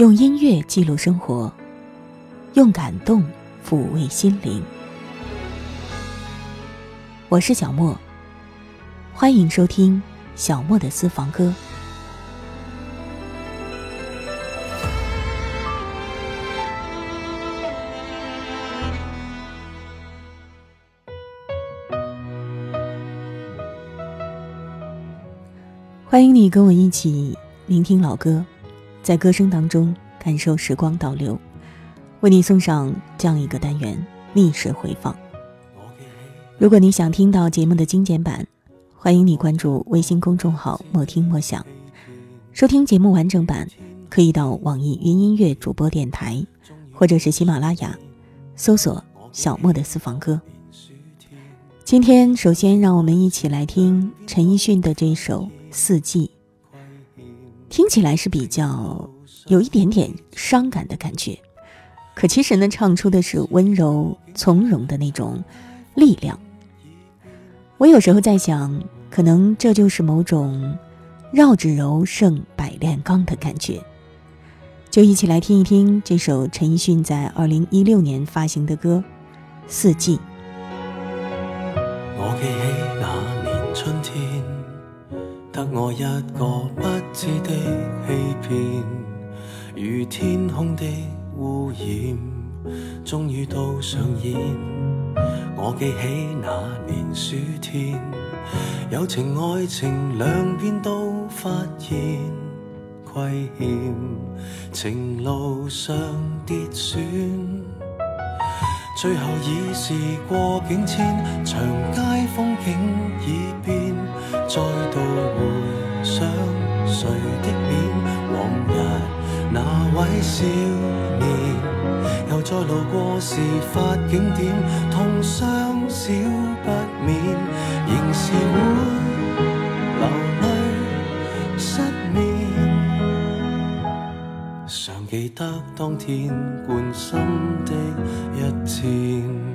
用音乐记录生活，用感动抚慰心灵。我是小莫，欢迎收听小莫的私房歌。欢迎你跟我一起聆听老歌。在歌声当中感受时光倒流，为你送上这样一个单元历史回放。如果你想听到节目的精简版，欢迎你关注微信公众号“莫听莫想”，收听节目完整版可以到网易云音乐主播电台，或者是喜马拉雅搜索“小莫的私房歌”。今天首先让我们一起来听陈奕迅的这首《四季》。听起来是比较有一点点伤感的感觉，可其实呢，唱出的是温柔从容的那种力量。我有时候在想，可能这就是某种绕指柔胜百炼钢的感觉。就一起来听一听这首陈奕迅在二零一六年发行的歌《四季》。我记起那年春天。得我一个不知的欺骗，如天空的污染，终于都上演。我记起那年暑天，友情爱情两边都发现亏欠，情路上跌损，最后已是过境迁，长街风景位少年，又再路过事发景点，痛伤少不免，仍是会流泪失眠。常记得当天关心的一箭。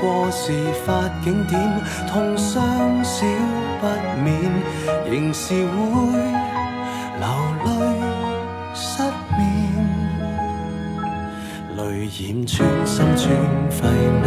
过事发景点，痛伤少不免，仍是会流泪失眠，泪染穿心穿肺那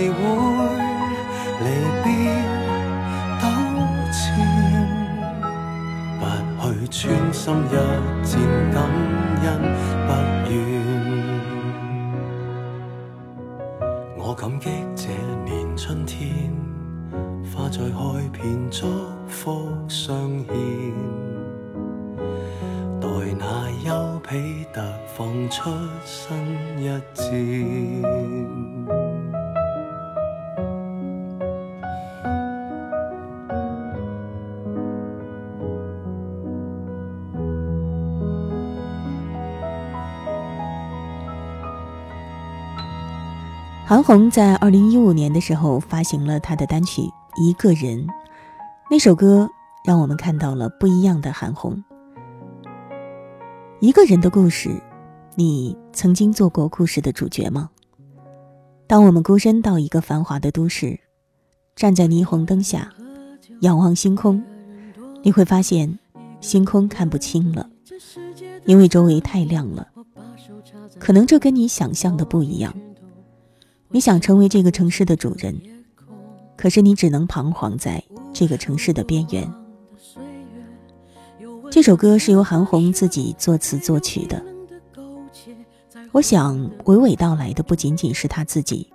你无韩红在二零一五年的时候发行了她的单曲《一个人》，那首歌让我们看到了不一样的韩红。一个人的故事，你曾经做过故事的主角吗？当我们孤身到一个繁华的都市，站在霓虹灯下，仰望星空，你会发现星空看不清了，因为周围太亮了。可能这跟你想象的不一样。你想成为这个城市的主人，可是你只能彷徨在这个城市的边缘。这首歌是由韩红自己作词作曲的。我想娓娓道来的不仅仅是他自己，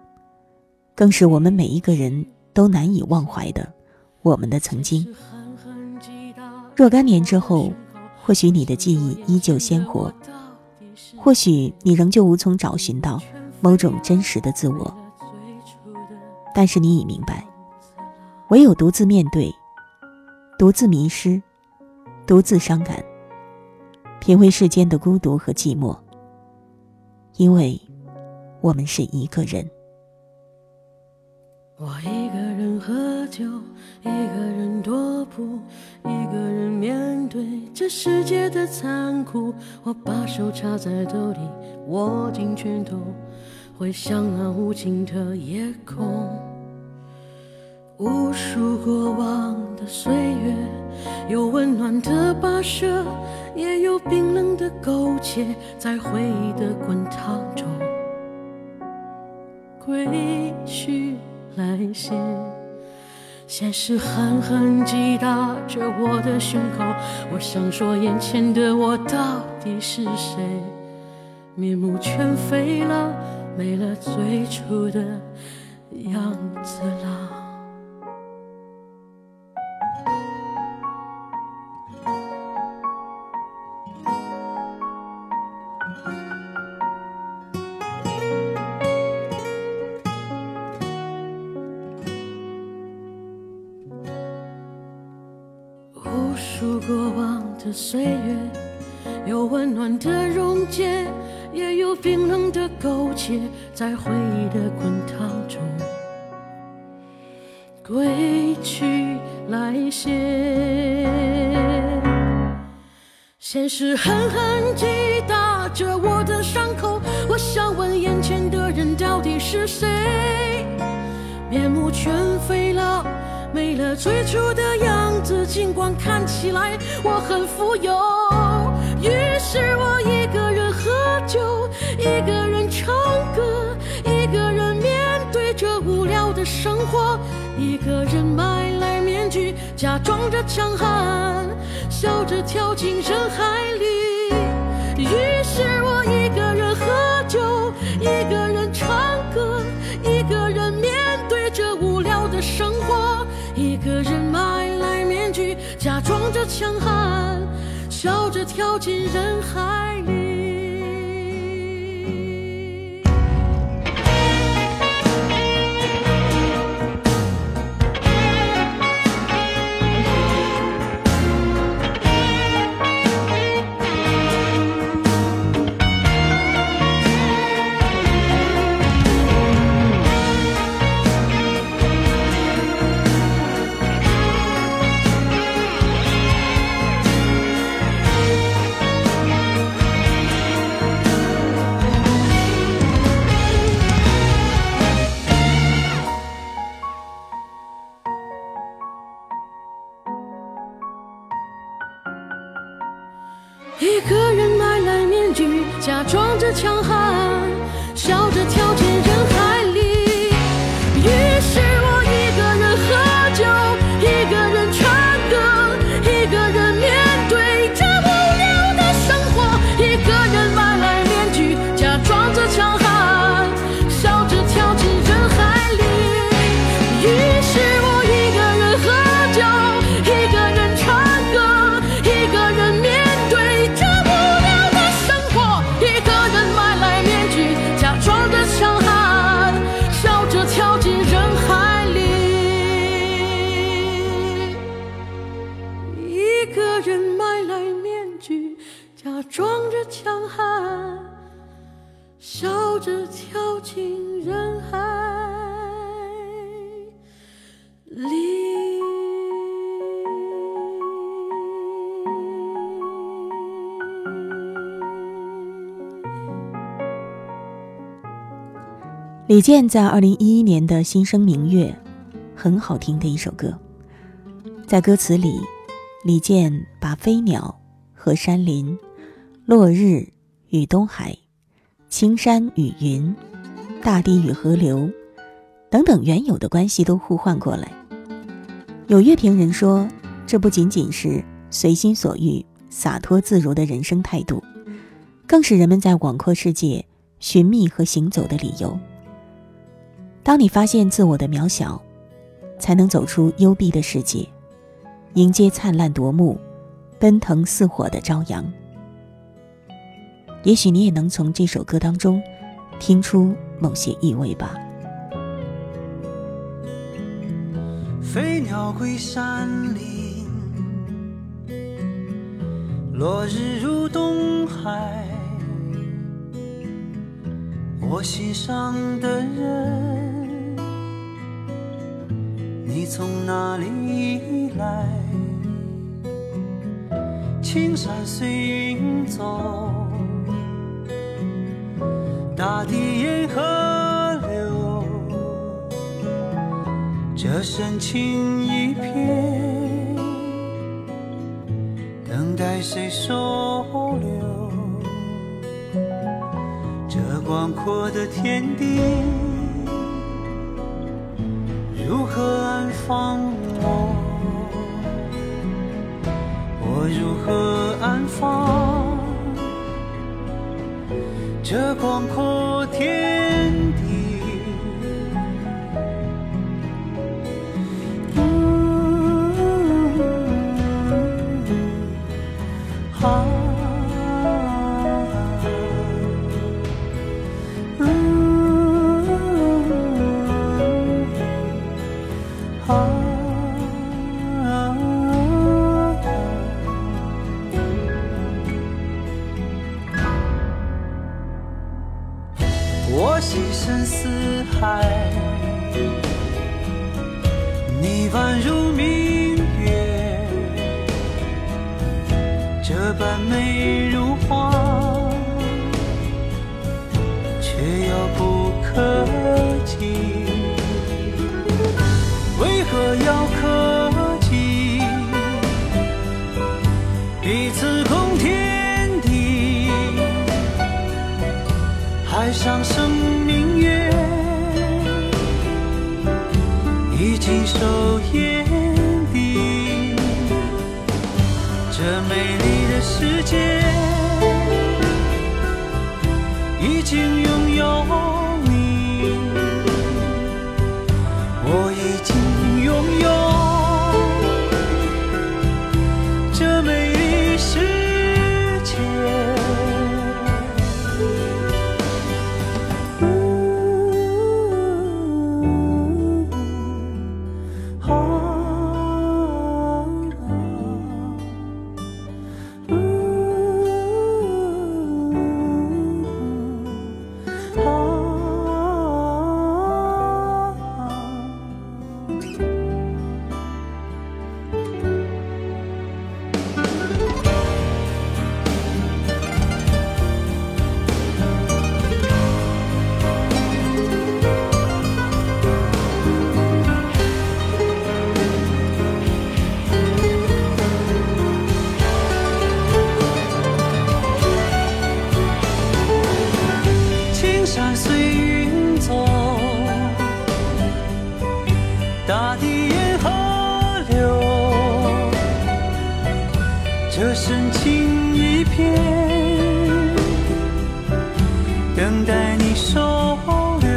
更是我们每一个人都难以忘怀的我们的曾经。若干年之后，或许你的记忆依旧鲜活，或许你仍旧无从找寻到某种真实的自我，但是你已明白，唯有独自面对，独自迷失。独自伤感，品味世间的孤独和寂寞，因为我们是一个人。我一个人喝酒，一个人踱步，一个人面对这世界的残酷。我把手插在兜里，握紧拳头，回想那无尽的夜空。无数过往的岁月，有温暖的跋涉，也有冰冷的苟且，在回忆的滚烫中，归去来兮。现实狠狠击打着我的胸口，我想说，眼前的我到底是谁？面目全非了，没了最初的样子了。岁月有温暖的溶解，也有冰冷的苟且，在回忆的滚烫中归去来兮。现实狠狠击打着我的伤口，我想问眼前的人到底是谁？面目全非了。没了最初的样子，尽管看起来我很富有。于是我一个人就，一个人唱歌，一个人面对着无聊的生活，一个人买来面具，假装着强悍，笑着跳进人海里。于是我一个人喝酒，一个人唱歌，一个人面对着无聊的生活。一个人买来面具，假装着强悍，笑着跳进人海假装着强悍李健在二零一一年的新生明月，很好听的一首歌。在歌词里，李健把飞鸟和山林、落日与东海、青山与云、大地与河流等等原有的关系都互换过来。有乐评人说，这不仅仅是随心所欲、洒脱自如的人生态度，更是人们在广阔世界寻觅和行走的理由。当你发现自我的渺小，才能走出幽闭的世界，迎接灿烂夺目、奔腾似火的朝阳。也许你也能从这首歌当中听出某些意味吧。飞鸟归山林，落日入东海。我心上的人。你从哪里来？青山随云走，大地沿河流，这深情一片，等待谁收留？这广阔的天地。如何放我？我如何安放这广阔天这般美如画你收留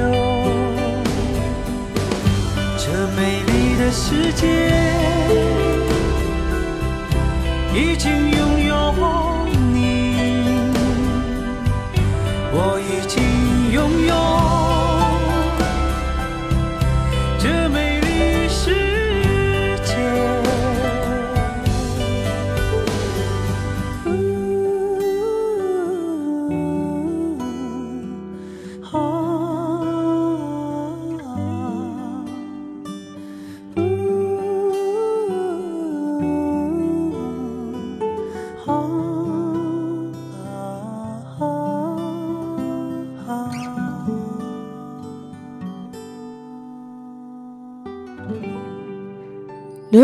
这美丽的世界，已经。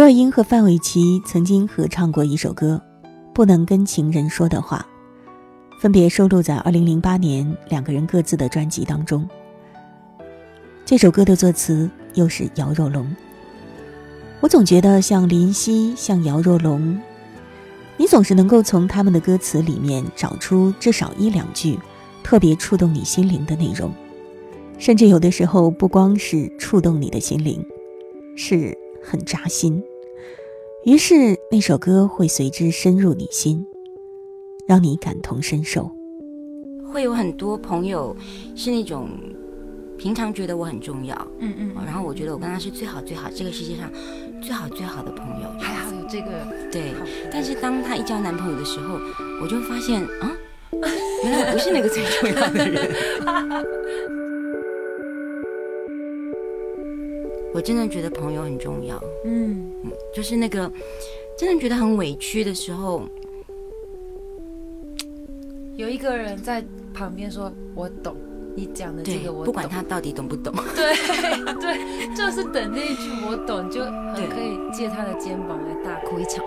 刘若英和范玮琪曾经合唱过一首歌《不能跟情人说的话》，分别收录在2008年两个人各自的专辑当中。这首歌的作词又是姚若龙。我总觉得像林夕、像姚若龙，你总是能够从他们的歌词里面找出至少一两句特别触动你心灵的内容，甚至有的时候不光是触动你的心灵，是很扎心。于是那首歌会随之深入你心，让你感同身受。会有很多朋友是那种。平常觉得我很重要，嗯嗯，然后我觉得我跟他是最好最好这个世界上最好最好的朋友，还好有这个对。但是当他一交男朋友的时候，我就发现啊，原来我不是那个最重要的人。我真的觉得朋友很重要，嗯嗯，就是那个真的觉得很委屈的时候，有一个人在旁边说：“我懂。”你讲的这个，我不管他到底懂不懂，对对，就是等那一句我懂，就很可以借他的肩膀来大哭一场。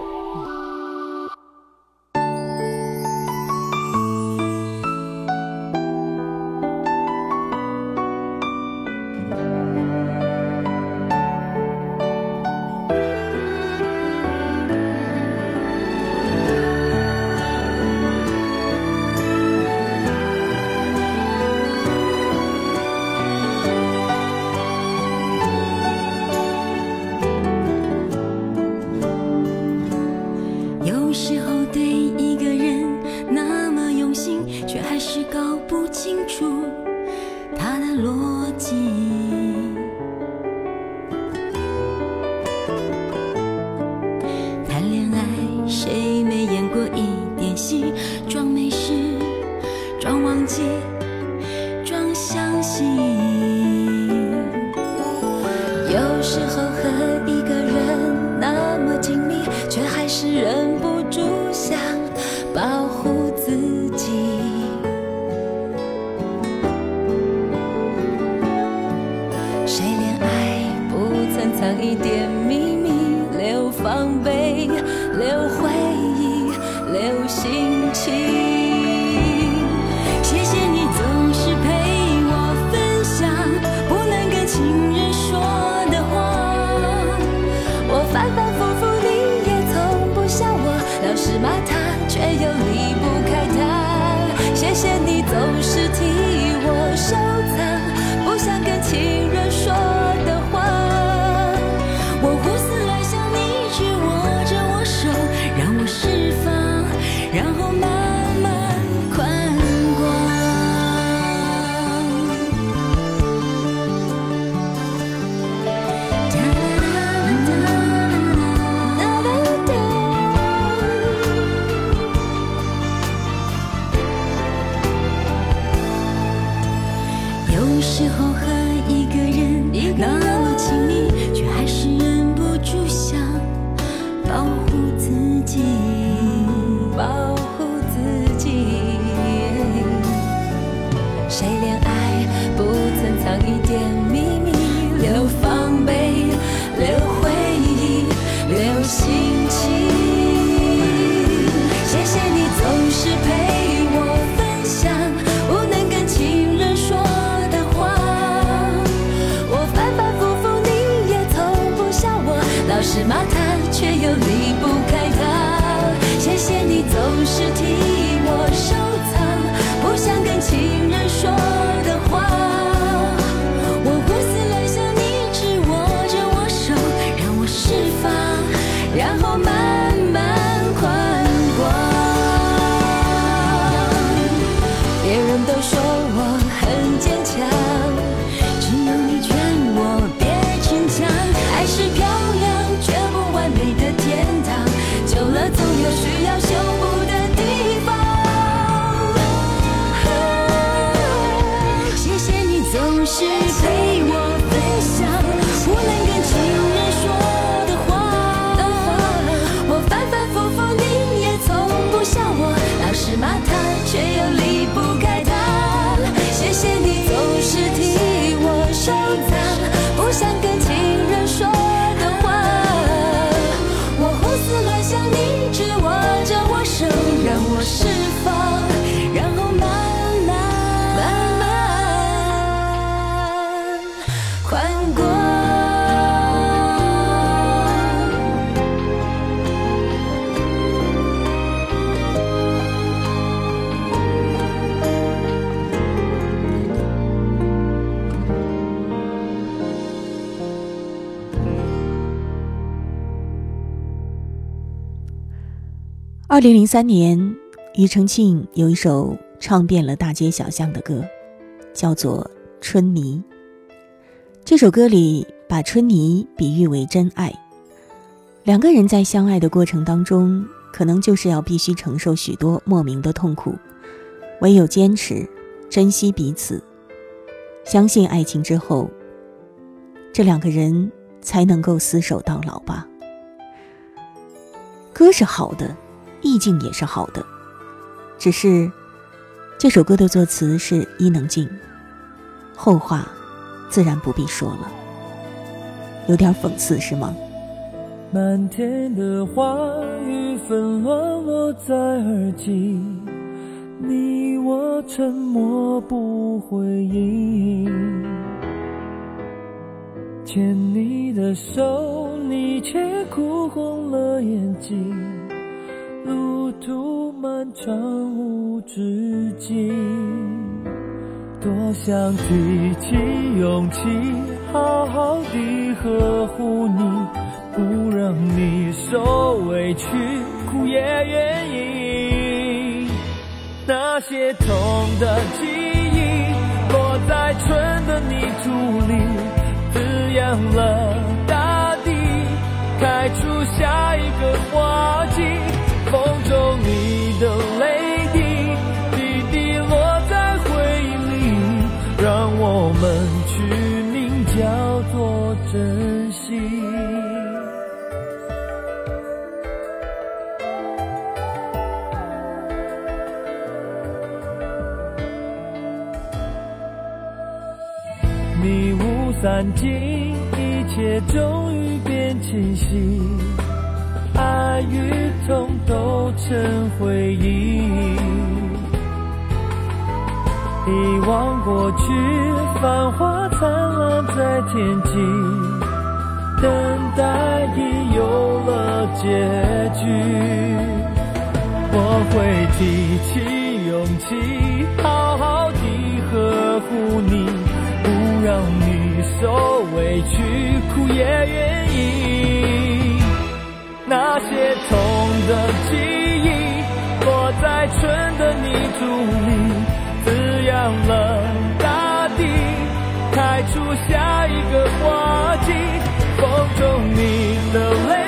二零零三年，庾澄庆有一首唱遍了大街小巷的歌，叫做《春泥》。这首歌里把春泥比喻为真爱，两个人在相爱的过程当中，可能就是要必须承受许多莫名的痛苦，唯有坚持，珍惜彼此，相信爱情之后，这两个人才能够厮守到老吧。歌是好的，意境也是好的，只是这首歌的作词是伊能静，后话自然不必说了，有点讽刺是吗？满天的花雨纷乱落在耳际，你我沉默不回应，牵你的手。你却哭红了眼睛，路途漫长无止境，多想提起勇气，好好的呵护你，不让你受委屈，哭也愿意。那些痛的记忆，落在春的泥土里，滋养了大地。开出下一个花季，风中你的泪滴，滴滴落在回忆里，让我们取名叫做珍惜。迷雾散尽，一切终于变。清晰，爱与痛都成回忆。遗忘过去，繁华灿烂在天际，等待已有了结局。我会提起勇气，好好的呵护你，不让你受委屈，哭也愿意。那些痛的记忆，落在春的泥土里，滋养了大地，开出下一个花季。风中你的泪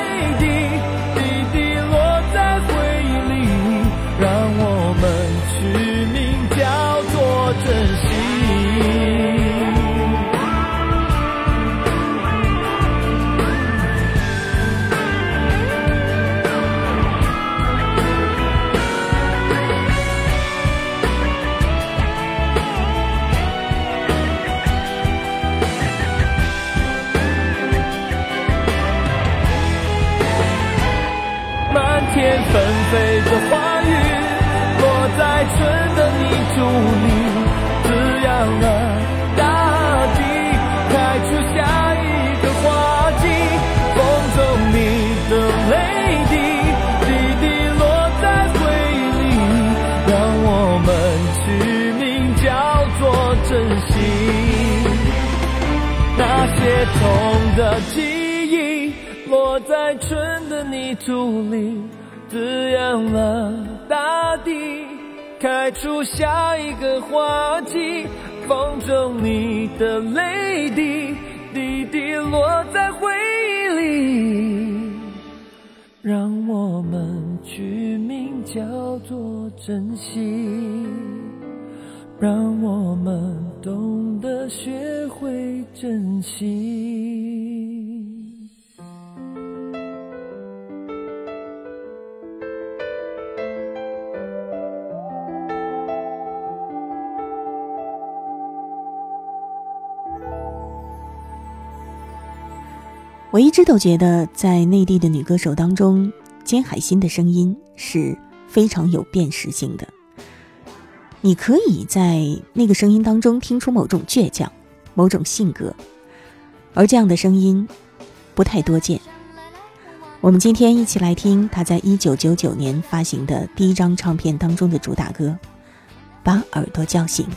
的记忆落在春的泥土里，滋养了大地，开出下一个花季。风中你的泪滴，滴滴落在回忆里，让我们取名叫做珍惜。让我们懂得学会珍惜。我一直都觉得，在内地的女歌手当中，金海心的声音是非常有辨识性的。你可以在那个声音当中听出某种倔强，某种性格，而这样的声音不太多见。我们今天一起来听她在一九九九年发行的第一张唱片当中的主打歌《把耳朵叫醒》。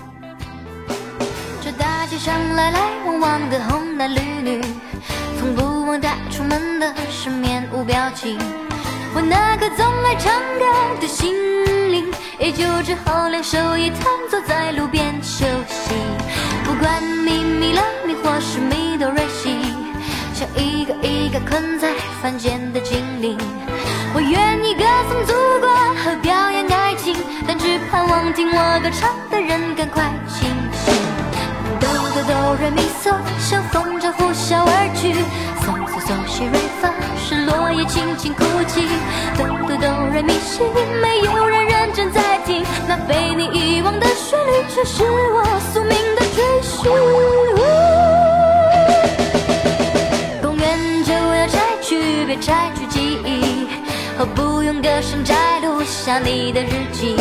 这大街上来来往往的红男绿女，从不忘带出门的是面无表情。我那个总爱唱歌的心灵，也就。只好两手一摊，坐在路边休息。不管咪咪啦咪或是咪哆瑞西，像一个一个困在凡间的精灵。我愿意歌颂祖国和表演爱情，但只盼望听我歌唱的人赶快清醒。哆哆哆瑞咪嗦，像风筝呼啸而去。嗦西瑞发，是落叶轻轻哭泣。哆哆哆瑞咪西，没有人认真在听，那被你遗忘的旋律，却是我宿命的追寻。公园就要拆去，别拆去记忆。我不用歌声摘录下你的日记。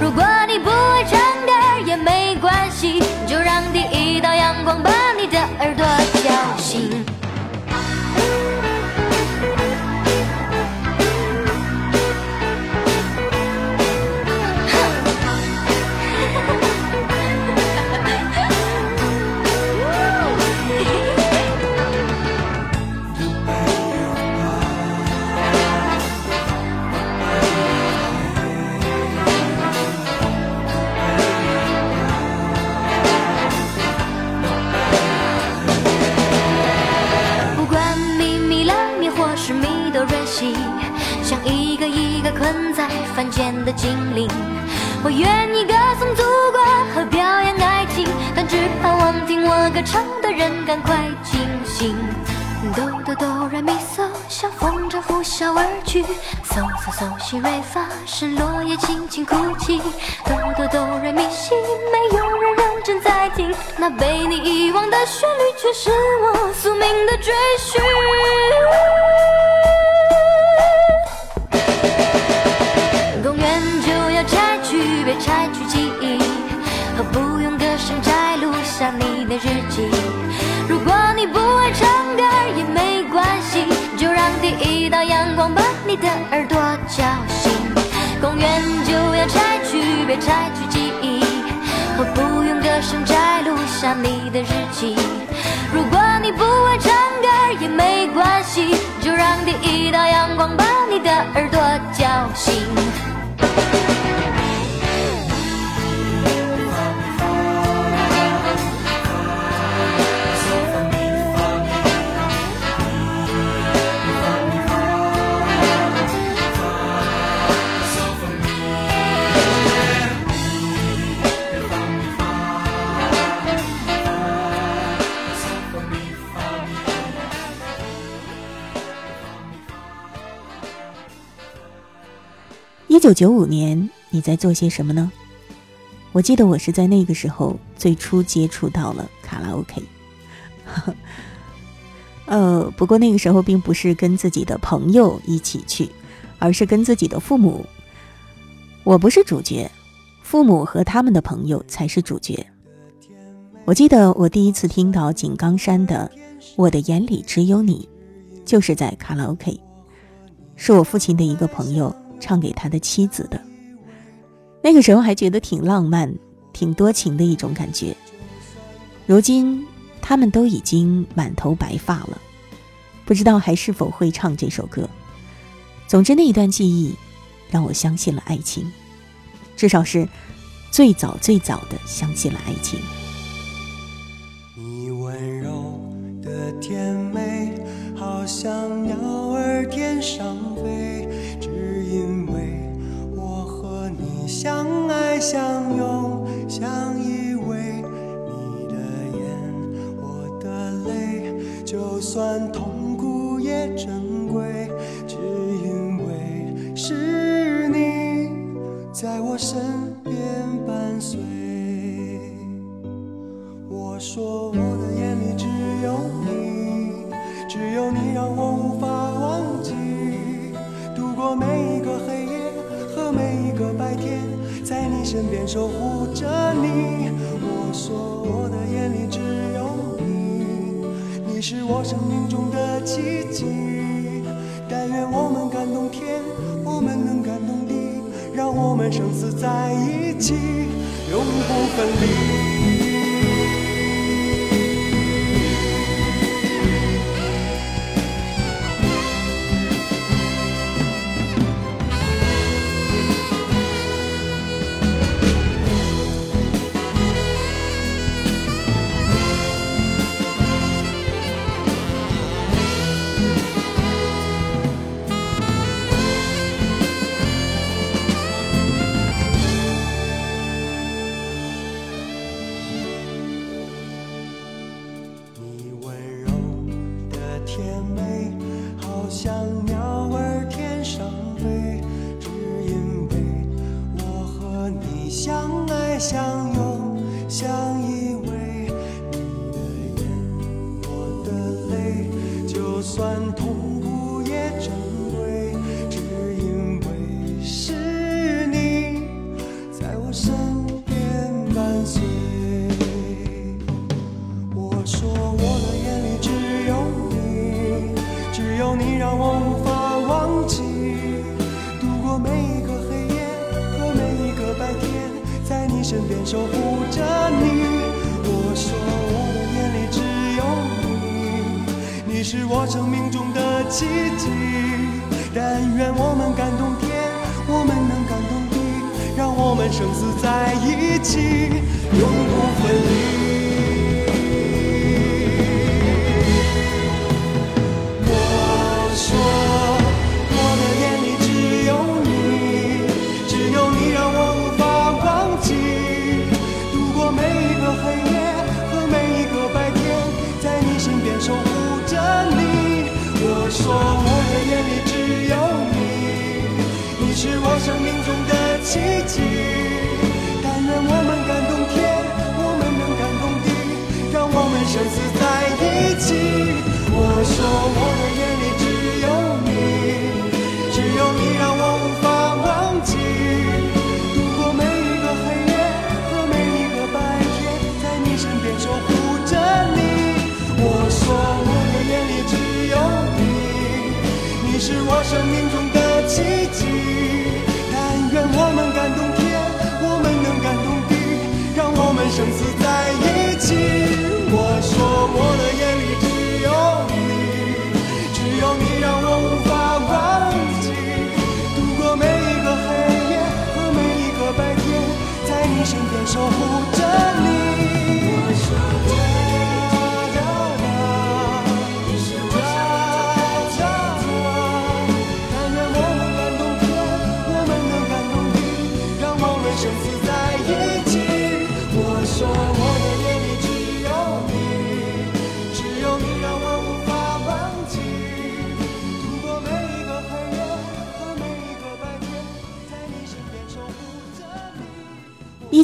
如果你不会唱歌也没关系，就让第一道阳光把你的耳朵叫醒。一个困在凡间的精灵。我愿意歌颂祖国和表扬爱情，但只盼望听我歌唱的人赶快清醒。哆哆哆来咪嗦，像风筝呼啸而去。嗦嗦嗦西瑞发，是落叶轻轻哭泣。哆哆哆来咪西，没有人认真在听，那被你遗忘的旋律，却是我宿命的追寻。下你的日记。如果你不会唱歌也没关系，就让第一道阳光把你的耳朵叫醒。公园就要拆去，别拆去记忆，和不用歌声摘录下你的日记。如果你不会唱歌也没关系，就让第一道阳光把你的耳朵叫醒。一九九五年，你在做些什么呢？我记得我是在那个时候最初接触到了卡拉 OK。呃，不过那个时候并不是跟自己的朋友一起去，而是跟自己的父母。我不是主角，父母和他们的朋友才是主角。我记得我第一次听到井冈山的《我的眼里只有你》，就是在卡拉 OK，是我父亲的一个朋友唱给他的妻子的。那个时候还觉得挺浪漫、挺多情的一种感觉。如今他们都已经满头白发了，不知道还是否会唱这首歌。总之那一段记忆让我相信了爱情，至少是最早最早的相信了爱情。你温柔的甜美，好像鸟儿天上飞，相爱相拥，相依偎。你的眼，我的泪，就算痛苦也珍贵，只因为是你在我身边伴随。我说我的眼里只有你，只有你让我无法忘记。度过每一在你身边守护着你。我说我的眼里只有你，你是我生命中的奇迹。但愿我们感动天，我们能感动地，让我们生死在一起，永不分离。生死在一起。我说我的眼里只有你，只有你让我无法忘记。度过每一个黑夜和每一个白天，在你身边守护着你。我说我的眼里只有你，你是我生命中的奇迹。但愿我们感动天，我们能感动地，让我们生死在。我说我的眼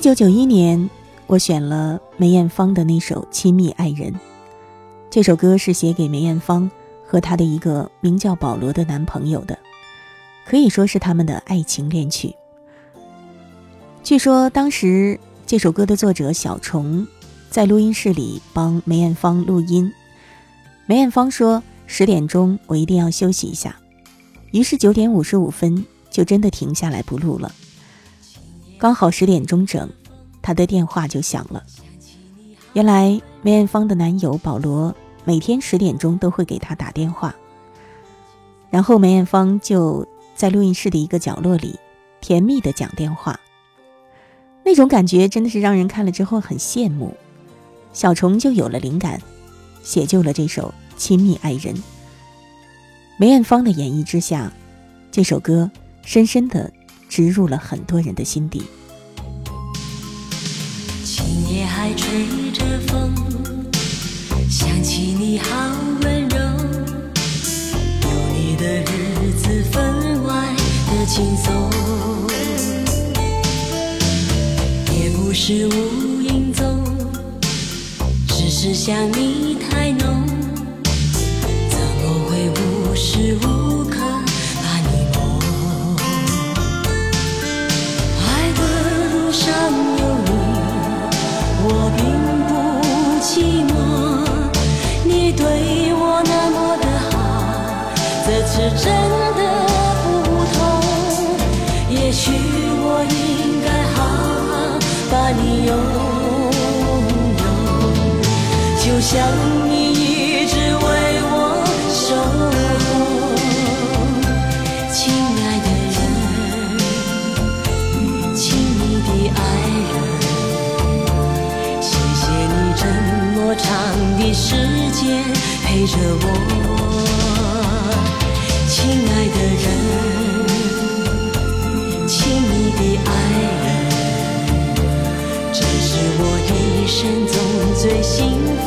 九九一年，我选了梅艳芳的那首《亲密爱人》。这首歌是写给梅艳芳和她的一个名叫保罗的男朋友的，可以说是他们的爱情恋曲。据说当时这首歌的作者小虫在录音室里帮梅艳芳录音，梅艳芳说十点钟我一定要休息一下，于是九点五十五分就真的停下来不录了。刚好十点钟整，她的电话就响了。原来梅艳芳的男友保罗每天十点钟都会给她打电话，然后梅艳芳就在录音室的一个角落里甜蜜的讲电话。那种感觉真的是让人看了之后很羡慕。小虫就有了灵感，写就了这首《亲密爱人》。梅艳芳的演绎之下，这首歌深深的植入了很多人的心底。今夜还吹着风，想起你好温柔，有你的日子分外的轻松，也不是无影踪，只是想你太浓，怎么会无时无上有你。我并不寂寞，你对我那么的好，这次真的不同。也许我应该好好把你拥有，就像着我，亲爱的人，亲密的爱人，这是我一生中最兴奋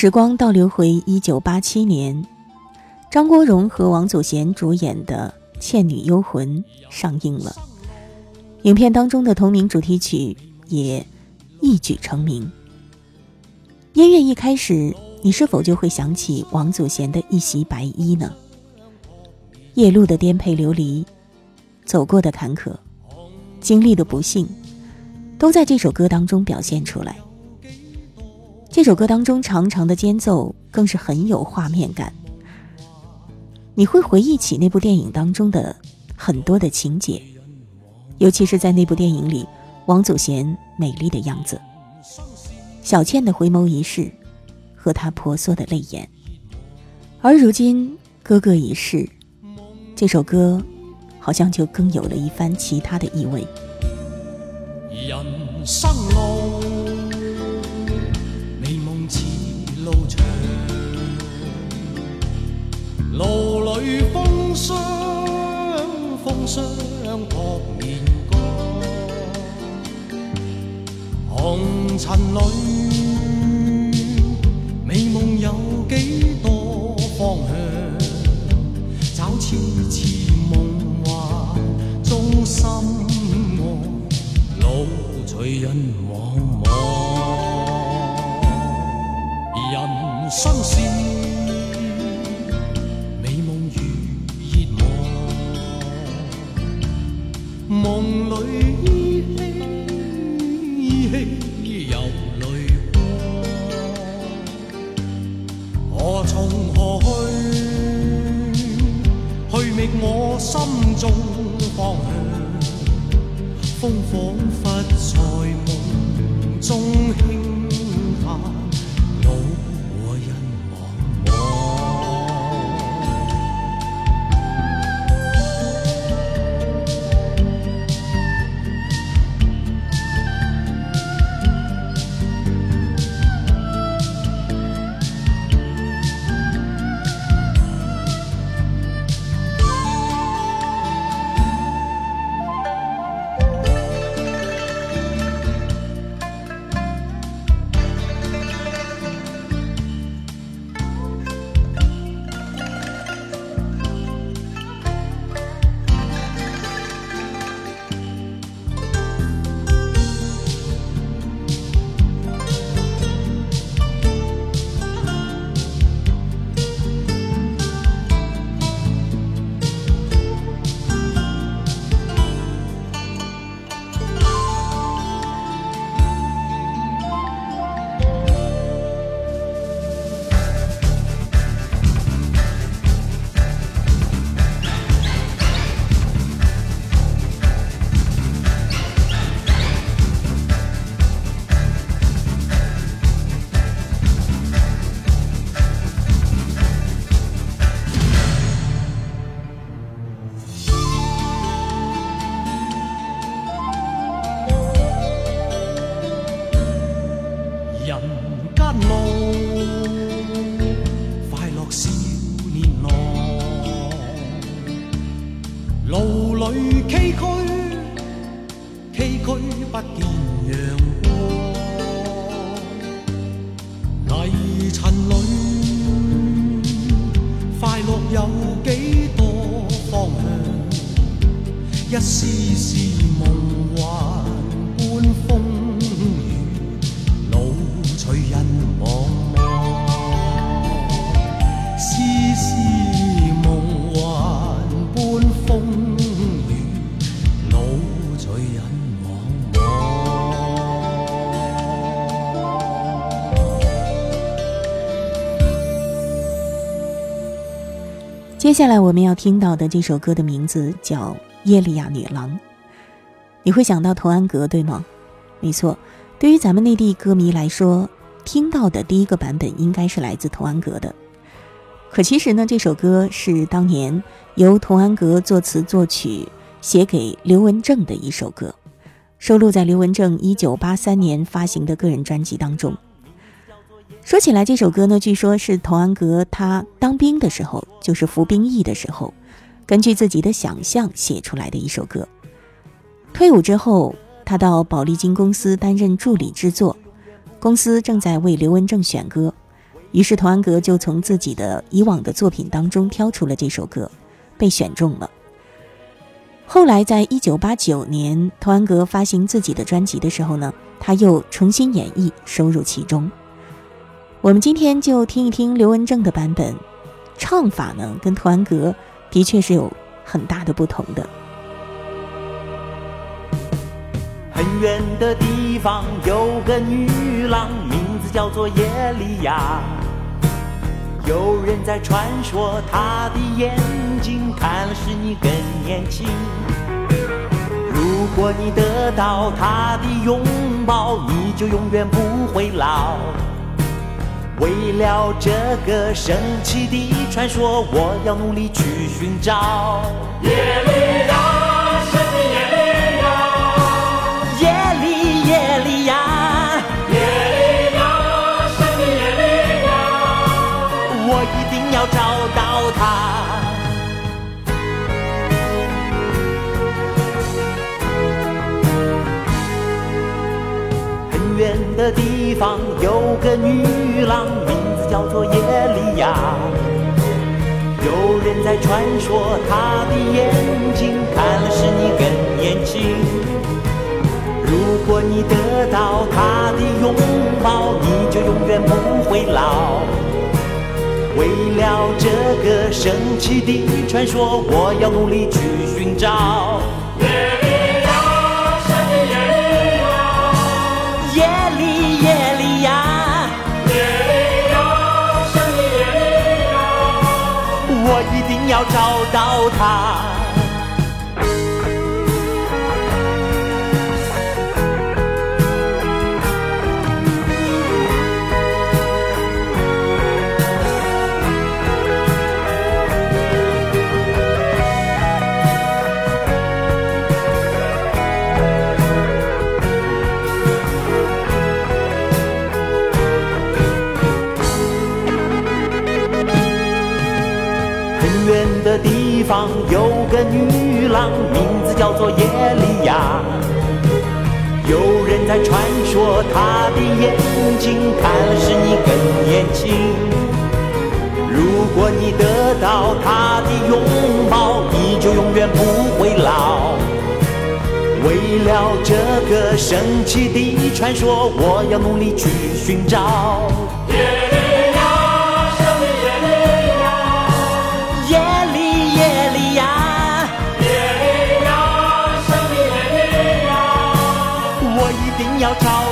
时光倒流回一九八七年，张国荣和王祖贤主演的《倩女幽魂》上映了，影片当中的同名主题曲也一举成名。音乐一开始，你是否就会想起王祖贤的一袭白衣呢？夜路的颠沛流离，走过的坎坷，经历的不幸，都在这首歌当中表现出来。这首歌当中长长的间奏更是很有画面感，你会回忆起那部电影当中的很多的情节，尤其是在那部电影里，王祖贤美丽的样子，小倩的回眸一视，和她婆娑的泪眼。而如今哥哥已逝，这首歌好像就更有了一番其他的意味。人生路，路里风霜，风霜扑面干，红尘里，美梦有几多方向？找次次梦幻中心爱。路随人茫茫，人生是我心中方向。风仿佛在梦中轻接下来我们要听到的这首歌的名字叫《耶利亚女郎》，你会想到童安格对吗？没错，对于咱们内地歌迷来说，听到的第一个版本应该是来自童安格的。可其实呢，这首歌是当年由童安格作词作曲，写给刘文正的一首歌，收录在刘文正1983年发行的个人专辑当中。说起来，这首歌呢，据说是童安格他当兵的时候，就是服兵役的时候，根据自己的想象写出来的一首歌。退伍之后，他到宝丽金公司担任助理制作，公司正在为刘文正选歌，于是童安格就从自己的以往的作品当中挑出了这首歌，被选中了。后来，在一九八九年，童安格发行自己的专辑的时候呢，他又重新演绎，收入其中。我们今天就听一听刘文正的版本，唱法呢跟童安格的确是有很大的不同的。很远的地方有个女郎，名字叫做耶利亚。有人在传说，她的眼睛看了使你更年轻。如果你得到她的拥抱，你就永远不会老。为了这个神奇的传说，我要努力去寻找。耶利亚，神的耶利的地方有个女郎，名字叫做耶利亚。有人在传说，她的眼睛看了使你更年轻。如果你得到她的拥抱，你就永远不会老。为了这个神奇的传说，我要努力去寻找。要找到他。方有个女郎，名字叫做耶利亚。有人在传说，她的眼睛看了使你更年轻。如果你得到她的拥抱，你就永远不会老。为了这个神奇的传说，我要努力去寻找。定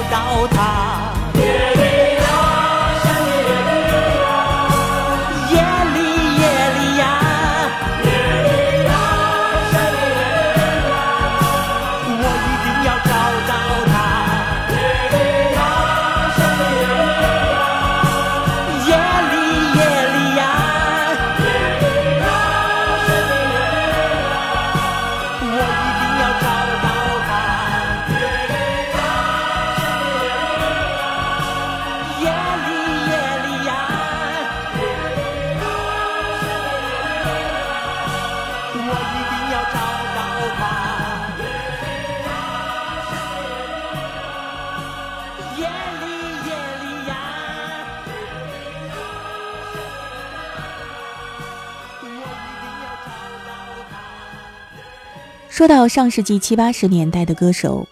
说到上世纪七八十年代的歌手，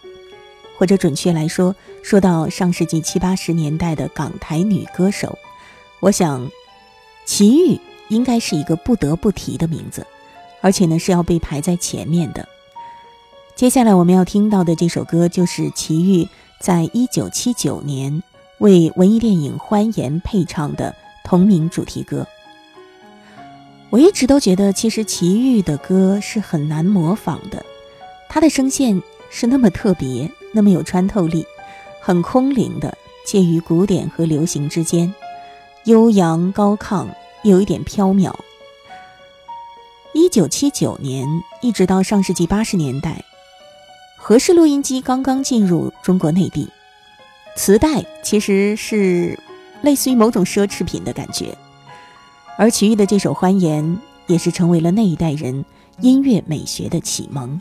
或者准确来说，说到上世纪七八十年代的港台女歌手，我想，齐豫应该是一个不得不提的名字，而且呢是要被排在前面的。接下来我们要听到的这首歌，就是齐豫在一九七九年为文艺电影《欢颜》配唱的同名主题歌。我一直都觉得，其实齐豫的歌是很难模仿的，她的声线是那么特别，那么有穿透力，很空灵的，介于古典和流行之间，悠扬高亢，有一点飘渺。一九七九年，一直到上世纪八十年代。合适录音机刚刚进入中国内地，磁带其实是类似于某种奢侈品的感觉，而齐豫的这首《欢颜》也是成为了那一代人音乐美学的启蒙。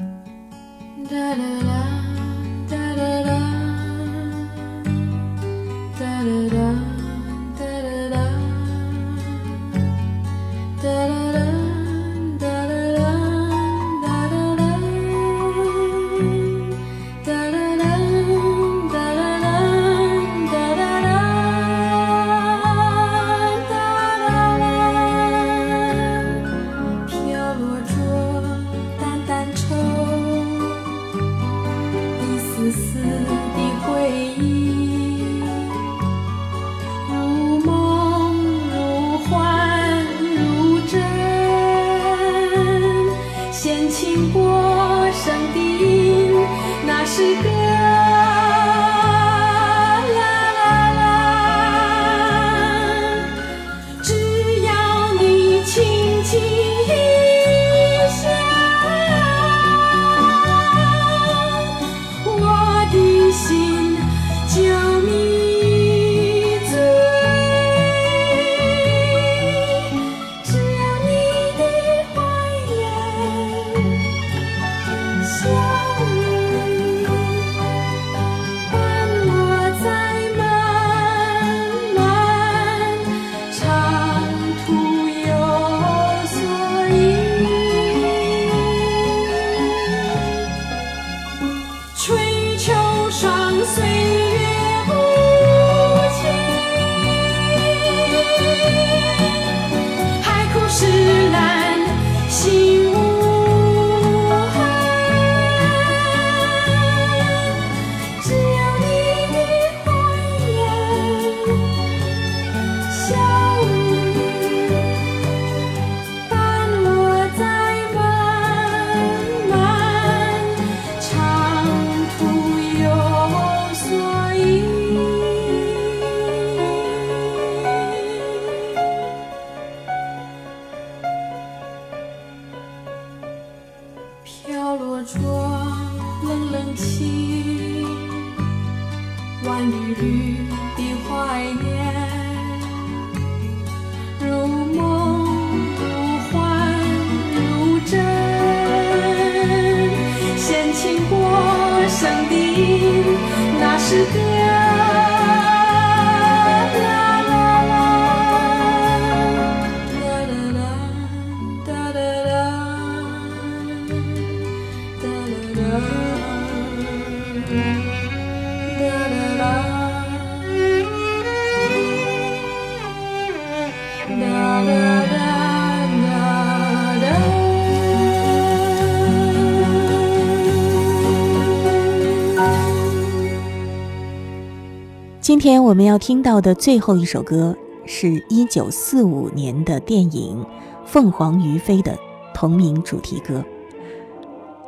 今天我们要听到的最后一首歌，是一九四五年的电影《凤凰于飞》的同名主题歌。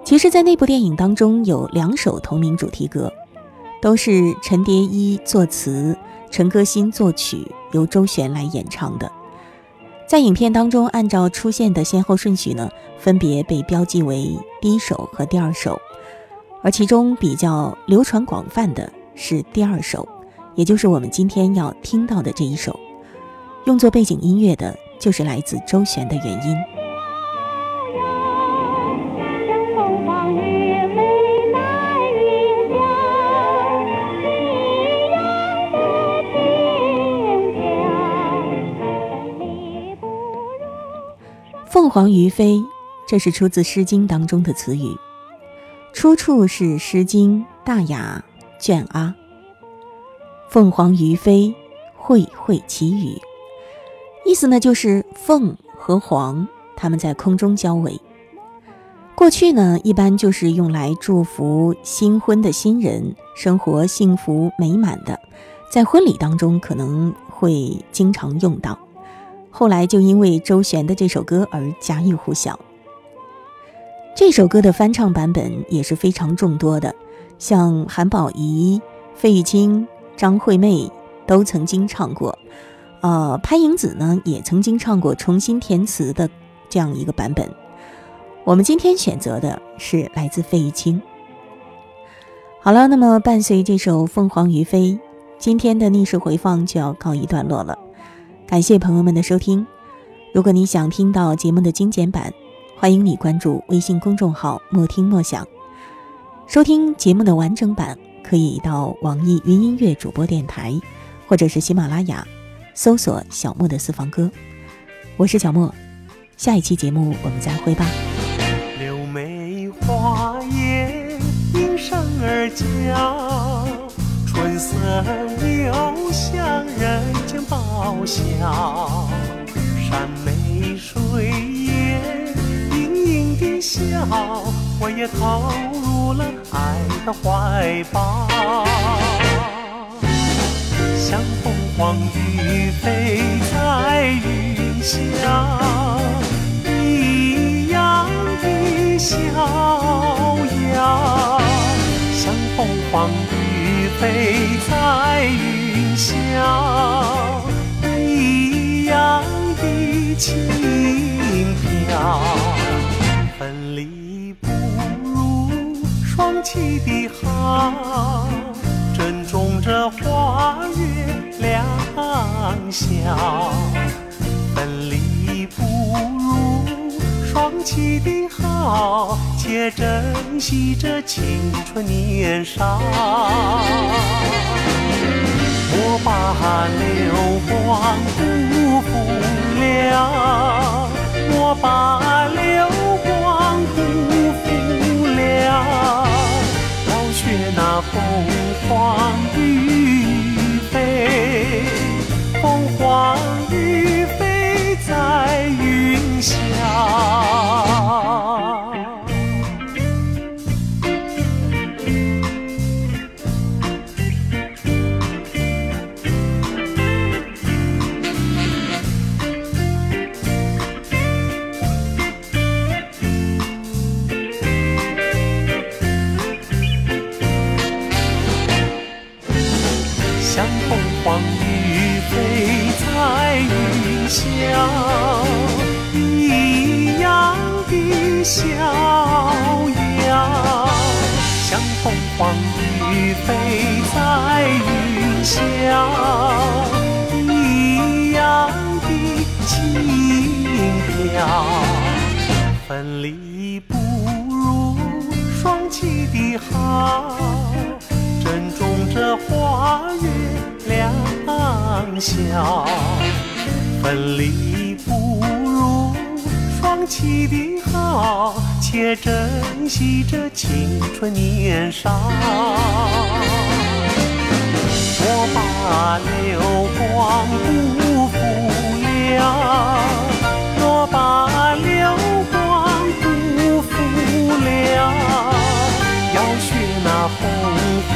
其实，在那部电影当中，有两首同名主题歌，都是陈蝶衣作词、陈歌辛作曲，由周璇来演唱的。在影片当中，按照出现的先后顺序呢，分别被标记为第一首和第二首，而其中比较流传广泛的是第二首。也就是我们今天要听到的这一首，用作背景音乐的，就是来自周璇的原因。凤凰于飞，这是出自《诗经》当中的词语，出处是《诗经·大雅·卷阿》。凤凰于飞，会会其羽。意思呢，就是凤和凰它们在空中交尾。过去呢，一般就是用来祝福新婚的新人生活幸福美满的，在婚礼当中可能会经常用到。后来就因为周璇的这首歌而家喻户晓。这首歌的翻唱版本也是非常众多的，像韩宝仪、费玉清、张惠妹都曾经唱过，呃，潘迎紫呢也曾经唱过重新填词的这样一个版本。我们今天选择的是来自费玉清。好了，那么伴随这首《凤凰于飞》，今天的逆时回放就要告一段落了。感谢朋友们的收听。如果你想听到节目的精简版，欢迎你关注微信公众号“莫听莫想”。收听节目的完整版，可以到网易云音乐主播电台，或者是喜马拉雅，搜索“小莫的私房歌”。我是小莫，下一期节目我们再会吧。柳梅花叶应声而叫，春色留香人间报晓。山眉水眼盈盈的笑，我也投入了爱的怀抱。像凤凰于飞在云霄，一样的逍遥。像凤凰于飞在云霄，一样的。轻飘，双栖的好，珍重这花月良宵。分离不如双栖的好，且珍惜这青春年少。莫把流光辜负。了，莫把流凤凰于飞，凤凰于飞在云霄。笑一样的逍遥，像凤凰于飞在云霄，一样的轻飘。分离不如双栖的好，珍重这花月良宵。分离不如放弃的好，且珍惜这青春年少。我把流光辜负了，莫把流光辜负了，要学那凤凰